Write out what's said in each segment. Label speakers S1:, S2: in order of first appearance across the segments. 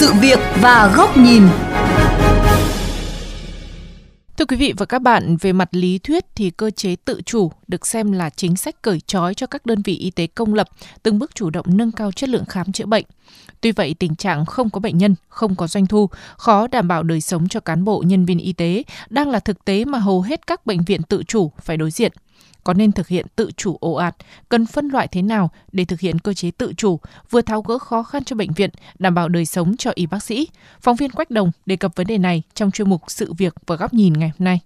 S1: sự việc và góc nhìn.
S2: Thưa quý vị và các bạn, về mặt lý thuyết thì cơ chế tự chủ được xem là chính sách cởi trói cho các đơn vị y tế công lập từng bước chủ động nâng cao chất lượng khám chữa bệnh. Tuy vậy, tình trạng không có bệnh nhân, không có doanh thu, khó đảm bảo đời sống cho cán bộ nhân viên y tế đang là thực tế mà hầu hết các bệnh viện tự chủ phải đối diện có nên thực hiện tự chủ ồ ạt, cần phân loại thế nào để thực hiện cơ chế tự chủ, vừa tháo gỡ khó khăn cho bệnh viện, đảm bảo đời sống cho y bác sĩ. Phóng viên Quách Đồng đề cập vấn đề này trong chuyên mục Sự việc và góc nhìn ngày hôm nay.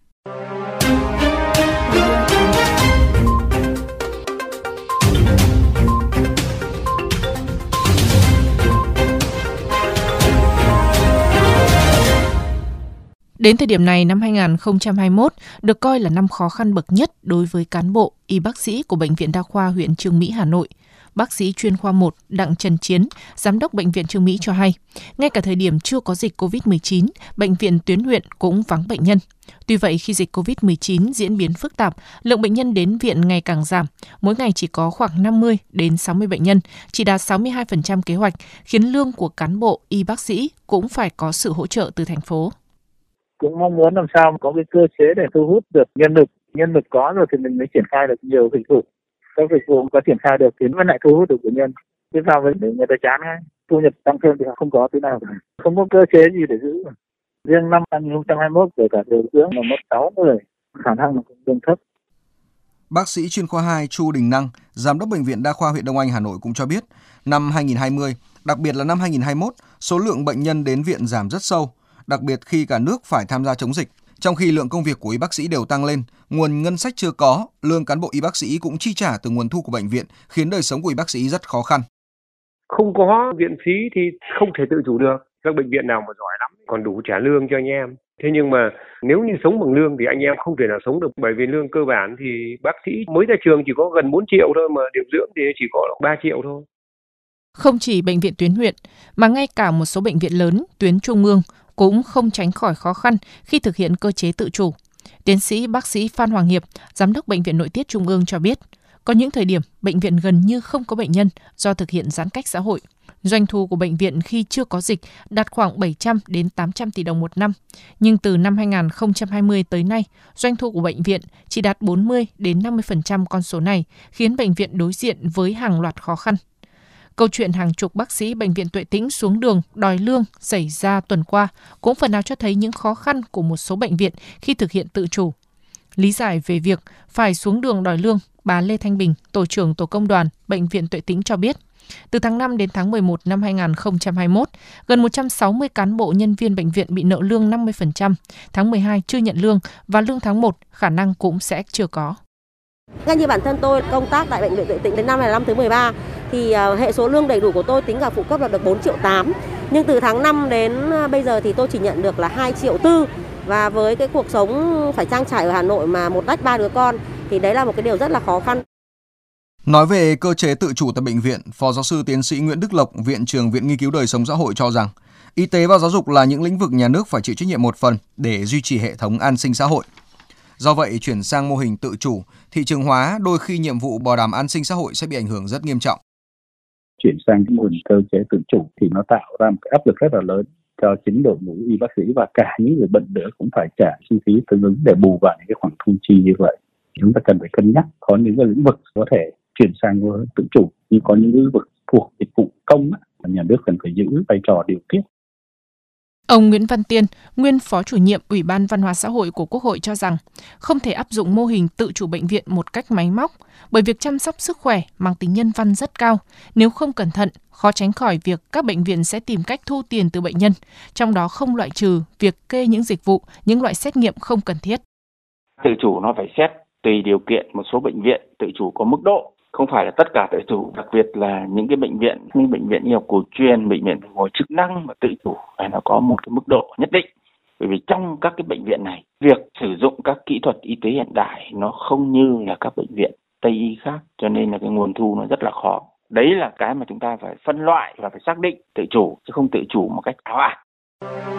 S2: Đến thời điểm này, năm 2021 được coi là năm khó khăn bậc nhất đối với cán bộ, y bác sĩ của Bệnh viện Đa khoa huyện Trương Mỹ, Hà Nội. Bác sĩ chuyên khoa 1 Đặng Trần Chiến, Giám đốc Bệnh viện Trương Mỹ cho hay, ngay cả thời điểm chưa có dịch COVID-19, bệnh viện tuyến huyện cũng vắng bệnh nhân. Tuy vậy, khi dịch COVID-19 diễn biến phức tạp, lượng bệnh nhân đến viện ngày càng giảm. Mỗi ngày chỉ có khoảng 50 đến 60 bệnh nhân, chỉ đạt 62% kế hoạch, khiến lương của cán bộ, y bác sĩ cũng phải có sự hỗ trợ từ thành phố
S3: cũng mong muốn làm sao có cái cơ chế để thu hút được nhân lực. Nhân lực có rồi thì mình mới triển khai được nhiều dịch vụ. Các dịch vụ có triển khai được thì mới lại thu hút được bệnh nhân. Tiếp sau với người ta chán ngay thu nhập tăng thêm thì không có thế nào cả. Không có cơ chế gì để giữ. Riêng năm 2021 kể cả điều dưỡng là mất 6 người khả năng là cũng tương thấp.
S4: Bác sĩ chuyên khoa 2 Chu Đình Năng, Giám đốc Bệnh viện Đa khoa huyện Đông Anh Hà Nội cũng cho biết, năm 2020, đặc biệt là năm 2021, số lượng bệnh nhân đến viện giảm rất sâu, đặc biệt khi cả nước phải tham gia chống dịch. Trong khi lượng công việc của y bác sĩ đều tăng lên, nguồn ngân sách chưa có, lương cán bộ y bác sĩ cũng chi trả từ nguồn thu của bệnh viện, khiến đời sống của y bác sĩ rất khó khăn.
S5: Không có viện phí thì không thể tự chủ được. Các bệnh viện nào mà giỏi lắm còn đủ trả lương cho anh em. Thế nhưng mà nếu như sống bằng lương thì anh em không thể nào sống được bởi vì lương cơ bản thì bác sĩ mới ra trường chỉ có gần 4 triệu thôi mà điều dưỡng thì chỉ có 3 triệu thôi.
S2: Không chỉ bệnh viện tuyến huyện mà ngay cả một số bệnh viện lớn tuyến trung ương cũng không tránh khỏi khó khăn khi thực hiện cơ chế tự chủ. Tiến sĩ bác sĩ Phan Hoàng Hiệp, Giám đốc Bệnh viện Nội tiết Trung ương cho biết, có những thời điểm bệnh viện gần như không có bệnh nhân do thực hiện giãn cách xã hội. Doanh thu của bệnh viện khi chưa có dịch đạt khoảng 700 đến 800 tỷ đồng một năm, nhưng từ năm 2020 tới nay, doanh thu của bệnh viện chỉ đạt 40 đến 50% con số này, khiến bệnh viện đối diện với hàng loạt khó khăn. Câu chuyện hàng chục bác sĩ bệnh viện Tuệ Tĩnh xuống đường đòi lương xảy ra tuần qua cũng phần nào cho thấy những khó khăn của một số bệnh viện khi thực hiện tự chủ. Lý giải về việc phải xuống đường đòi lương, bà Lê Thanh Bình, tổ trưởng tổ công đoàn bệnh viện Tuệ Tĩnh cho biết, từ tháng 5 đến tháng 11 năm 2021, gần 160 cán bộ nhân viên bệnh viện bị nợ lương 50%, tháng 12 chưa nhận lương và lương tháng 1 khả năng cũng sẽ chưa có.
S6: Ngay như bản thân tôi công tác tại bệnh viện Tuệ Tĩnh đến năm này năm thứ 13 thì ờ, hệ số lương đầy đủ của tôi tính cả phụ cấp là được 4 triệu 8. Nhưng từ tháng 5 đến ờ, bây giờ thì tôi chỉ nhận được là 2 triệu 4 và với cái cuộc sống phải trang trải ở Hà Nội mà một đách ba đứa con thì đấy là một cái điều rất là khó khăn.
S4: Nói về cơ chế tự chủ tại bệnh viện, Phó giáo sư tiến sĩ Nguyễn Đức Lộc, Viện trưởng Viện Nghiên cứu Đời sống xã hội cho rằng, y tế và giáo dục là những lĩnh vực nhà nước phải chịu trách nhiệm một phần để duy trì hệ thống an sinh xã hội. Do vậy, chuyển sang mô hình tự chủ, thị trường hóa đôi khi nhiệm vụ bảo đảm an sinh xã hội sẽ bị ảnh hưởng rất nghiêm trọng.
S7: Chuyển sang cái mô hình cơ chế tự chủ thì nó tạo ra một cái áp lực rất là lớn cho chính đội ngũ y bác sĩ và cả những người bệnh nữa cũng phải trả chi phí tương ứng để bù vào những cái khoản thu chi như vậy. Chúng ta cần phải cân nhắc có những cái lĩnh vực có thể chuyển sang tự chủ nhưng có những lĩnh vực thuộc dịch vụ công mà nhà nước cần phải giữ vai trò điều tiết
S2: Ông Nguyễn Văn Tiên, nguyên Phó chủ nhiệm Ủy ban Văn hóa xã hội của Quốc hội cho rằng không thể áp dụng mô hình tự chủ bệnh viện một cách máy móc bởi việc chăm sóc sức khỏe mang tính nhân văn rất cao. Nếu không cẩn thận, khó tránh khỏi việc các bệnh viện sẽ tìm cách thu tiền từ bệnh nhân, trong đó không loại trừ việc kê những dịch vụ, những loại xét nghiệm không cần thiết.
S8: Tự chủ nó phải xét tùy điều kiện một số bệnh viện tự chủ có mức độ không phải là tất cả tự chủ, đặc biệt là những cái bệnh viện như bệnh viện y học cổ truyền, bệnh viện ngồi hồi chức năng mà tự chủ phải nó có một cái mức độ nhất định bởi vì trong các cái bệnh viện này, việc sử dụng các kỹ thuật y tế hiện đại nó không như là các bệnh viện tây y khác, cho nên là cái nguồn thu nó rất là khó đấy là cái mà chúng ta phải phân loại và phải xác định tự chủ, chứ không tự chủ một cách ảo ạt
S2: à.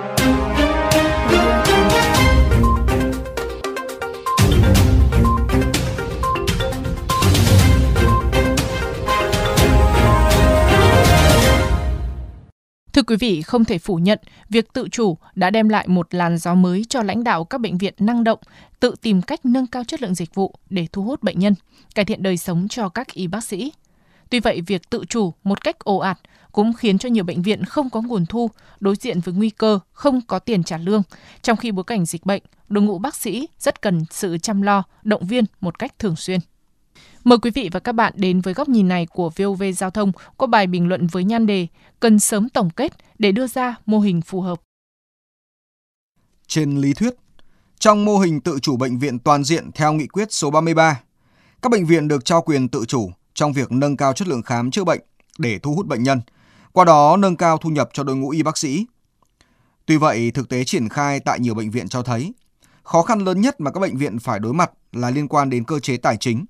S2: Quý vị, không thể phủ nhận, việc tự chủ đã đem lại một làn gió mới cho lãnh đạo các bệnh viện năng động, tự tìm cách nâng cao chất lượng dịch vụ để thu hút bệnh nhân, cải thiện đời sống cho các y bác sĩ. Tuy vậy, việc tự chủ một cách ồ ạt cũng khiến cho nhiều bệnh viện không có nguồn thu, đối diện với nguy cơ không có tiền trả lương, trong khi bối cảnh dịch bệnh, đội ngũ bác sĩ rất cần sự chăm lo, động viên một cách thường xuyên. Mời quý vị và các bạn đến với góc nhìn này của VOV Giao thông có bài bình luận với nhan đề Cần sớm tổng kết để đưa ra mô hình phù hợp.
S4: Trên lý thuyết, trong mô hình tự chủ bệnh viện toàn diện theo nghị quyết số 33, các bệnh viện được trao quyền tự chủ trong việc nâng cao chất lượng khám chữa bệnh để thu hút bệnh nhân, qua đó nâng cao thu nhập cho đội ngũ y bác sĩ. Tuy vậy, thực tế triển khai tại nhiều bệnh viện cho thấy, khó khăn lớn nhất mà các bệnh viện phải đối mặt là liên quan đến cơ chế tài chính.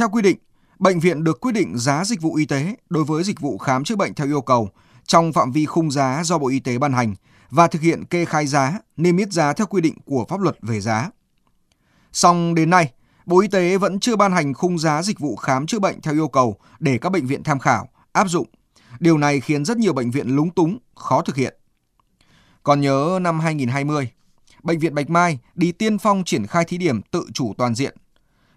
S4: Theo quy định, bệnh viện được quyết định giá dịch vụ y tế đối với dịch vụ khám chữa bệnh theo yêu cầu trong phạm vi khung giá do Bộ Y tế ban hành và thực hiện kê khai giá, niêm yết giá theo quy định của pháp luật về giá. Song đến nay, Bộ Y tế vẫn chưa ban hành khung giá dịch vụ khám chữa bệnh theo yêu cầu để các bệnh viện tham khảo, áp dụng. Điều này khiến rất nhiều bệnh viện lúng túng, khó thực hiện. Còn nhớ năm 2020, Bệnh viện Bạch Mai đi tiên phong triển khai thí điểm tự chủ toàn diện.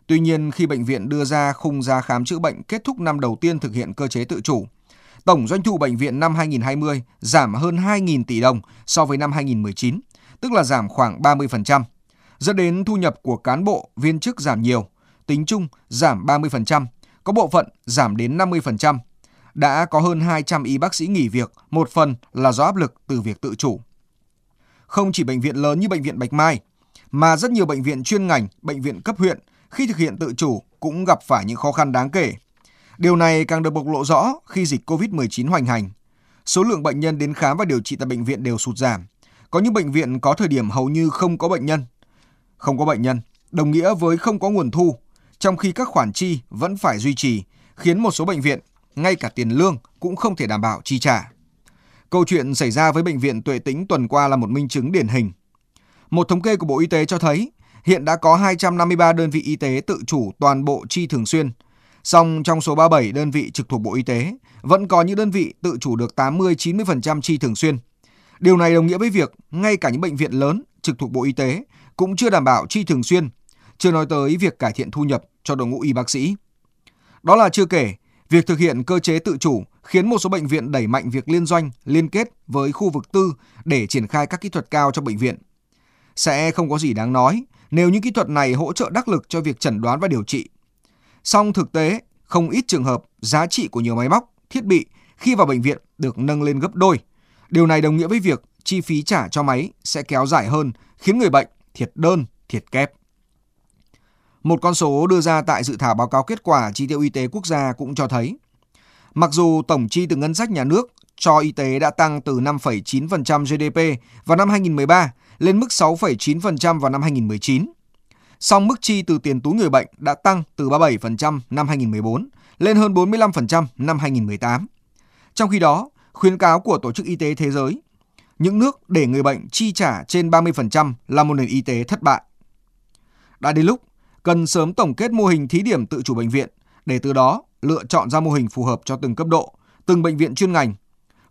S4: Tuy nhiên, khi bệnh viện đưa ra khung giá khám chữa bệnh kết thúc năm đầu tiên thực hiện cơ chế tự chủ, tổng doanh thu bệnh viện năm 2020 giảm hơn 2.000 tỷ đồng so với năm 2019, tức là giảm khoảng 30% dẫn đến thu nhập của cán bộ, viên chức giảm nhiều, tính chung giảm 30%, có bộ phận giảm đến 50%. Đã có hơn 200 y bác sĩ nghỉ việc, một phần là do áp lực từ việc tự chủ. Không chỉ bệnh viện lớn như bệnh viện Bạch Mai, mà rất nhiều bệnh viện chuyên ngành, bệnh viện cấp huyện khi thực hiện tự chủ cũng gặp phải những khó khăn đáng kể. Điều này càng được bộc lộ rõ khi dịch COVID-19 hoành hành. Số lượng bệnh nhân đến khám và điều trị tại bệnh viện đều sụt giảm. Có những bệnh viện có thời điểm hầu như không có bệnh nhân, không có bệnh nhân, đồng nghĩa với không có nguồn thu, trong khi các khoản chi vẫn phải duy trì, khiến một số bệnh viện, ngay cả tiền lương cũng không thể đảm bảo chi trả. Câu chuyện xảy ra với bệnh viện Tuệ Tĩnh tuần qua là một minh chứng điển hình. Một thống kê của Bộ Y tế cho thấy, hiện đã có 253 đơn vị y tế tự chủ toàn bộ chi thường xuyên. Song trong số 37 đơn vị trực thuộc Bộ Y tế, vẫn có những đơn vị tự chủ được 80-90% chi thường xuyên. Điều này đồng nghĩa với việc ngay cả những bệnh viện lớn trực thuộc Bộ Y tế cũng chưa đảm bảo chi thường xuyên, chưa nói tới việc cải thiện thu nhập cho đội ngũ y bác sĩ. Đó là chưa kể, việc thực hiện cơ chế tự chủ khiến một số bệnh viện đẩy mạnh việc liên doanh, liên kết với khu vực tư để triển khai các kỹ thuật cao cho bệnh viện. Sẽ không có gì đáng nói nếu những kỹ thuật này hỗ trợ đắc lực cho việc chẩn đoán và điều trị. Song thực tế, không ít trường hợp giá trị của nhiều máy móc, thiết bị khi vào bệnh viện được nâng lên gấp đôi. Điều này đồng nghĩa với việc chi phí trả cho máy sẽ kéo dài hơn, khiến người bệnh thiệt đơn, thiệt kép. Một con số đưa ra tại dự thảo báo cáo kết quả chi tiêu y tế quốc gia cũng cho thấy, mặc dù tổng chi từ ngân sách nhà nước cho y tế đã tăng từ 5,9% GDP vào năm 2013 lên mức 6,9% vào năm 2019, song mức chi từ tiền túi người bệnh đã tăng từ 37% năm 2014 lên hơn 45% năm 2018. Trong khi đó, khuyến cáo của Tổ chức Y tế Thế giới những nước để người bệnh chi trả trên 30% là một nền y tế thất bại. Đã đến lúc cần sớm tổng kết mô hình thí điểm tự chủ bệnh viện để từ đó lựa chọn ra mô hình phù hợp cho từng cấp độ, từng bệnh viện chuyên ngành.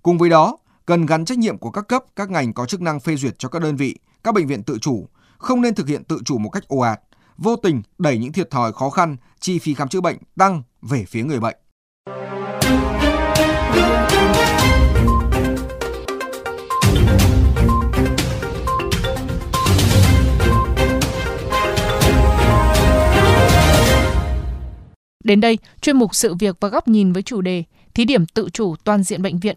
S4: Cùng với đó, cần gắn trách nhiệm của các cấp, các ngành có chức năng phê duyệt cho các đơn vị, các bệnh viện tự chủ, không nên thực hiện tự chủ một cách ồ ạt, vô tình đẩy những thiệt thòi khó khăn, chi phí khám chữa bệnh tăng về phía người bệnh.
S2: Đến đây, chuyên mục sự việc và góc nhìn với chủ đề Thí điểm tự chủ toàn diện bệnh viện